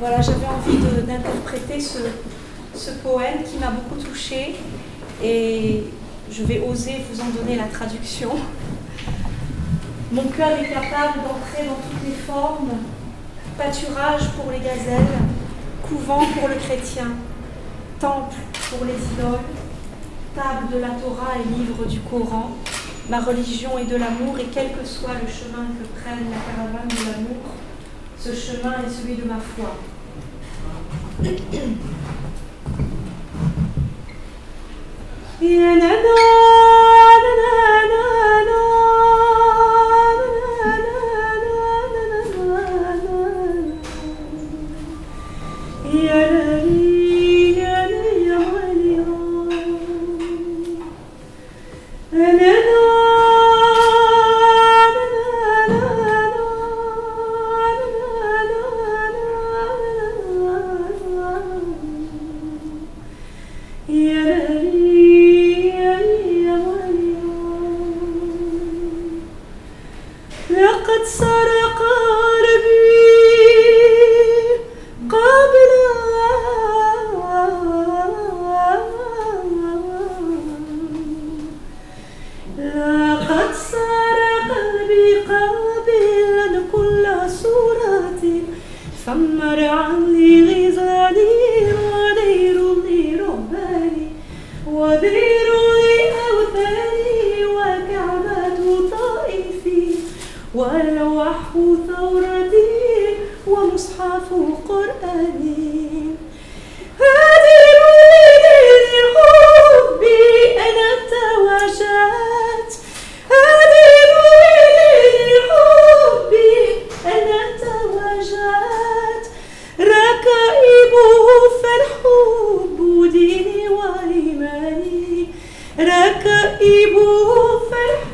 voilà, j'avais envie d'interpréter ce, poème qui m'a beaucoup touchée et je vais oser vous en donner la traduction. Mon cœur est capable d'entrer dans toutes les formes, pâturage pour les gazelles, couvent pour le chrétien, temple pour les idoles, table de la Torah et livre du Coran. Ma religion est de l'amour et quel que soit le chemin que prenne la caravane de l'amour, ce chemin est celui de ma foi. لقد سرق قلبي قبل لقد سرق قلبي قابلا كل صورة فمر عني غزالي ودير لي رباني ودير ولوح ثورتي ومصحف قرآني. هذه لدين حبي أنا توجهت. هذه لدين حبي أنا توجهت. ركائبه فالحب ديني وإيماني ركائبه فالحب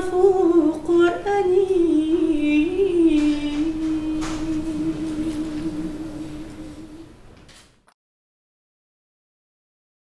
قرآني